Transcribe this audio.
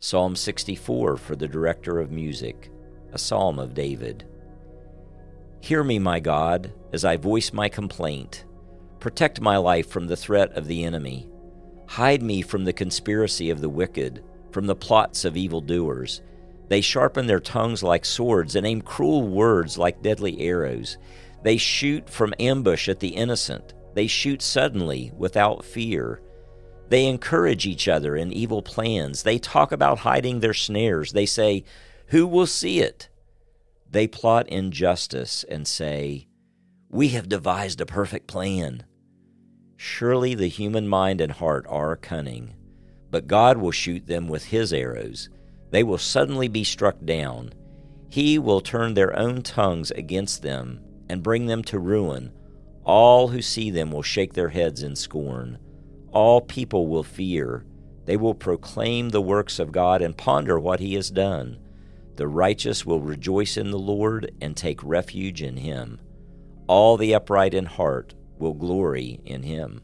Psalm 64 for the director of music, a psalm of David. Hear me, my God, as I voice my complaint. Protect my life from the threat of the enemy. Hide me from the conspiracy of the wicked, from the plots of evildoers. They sharpen their tongues like swords and aim cruel words like deadly arrows. They shoot from ambush at the innocent. They shoot suddenly without fear. They encourage each other in evil plans. They talk about hiding their snares. They say, Who will see it? They plot injustice and say, We have devised a perfect plan. Surely the human mind and heart are cunning, but God will shoot them with his arrows. They will suddenly be struck down. He will turn their own tongues against them and bring them to ruin. All who see them will shake their heads in scorn. All people will fear. They will proclaim the works of God and ponder what he has done. The righteous will rejoice in the Lord and take refuge in him. All the upright in heart will glory in him.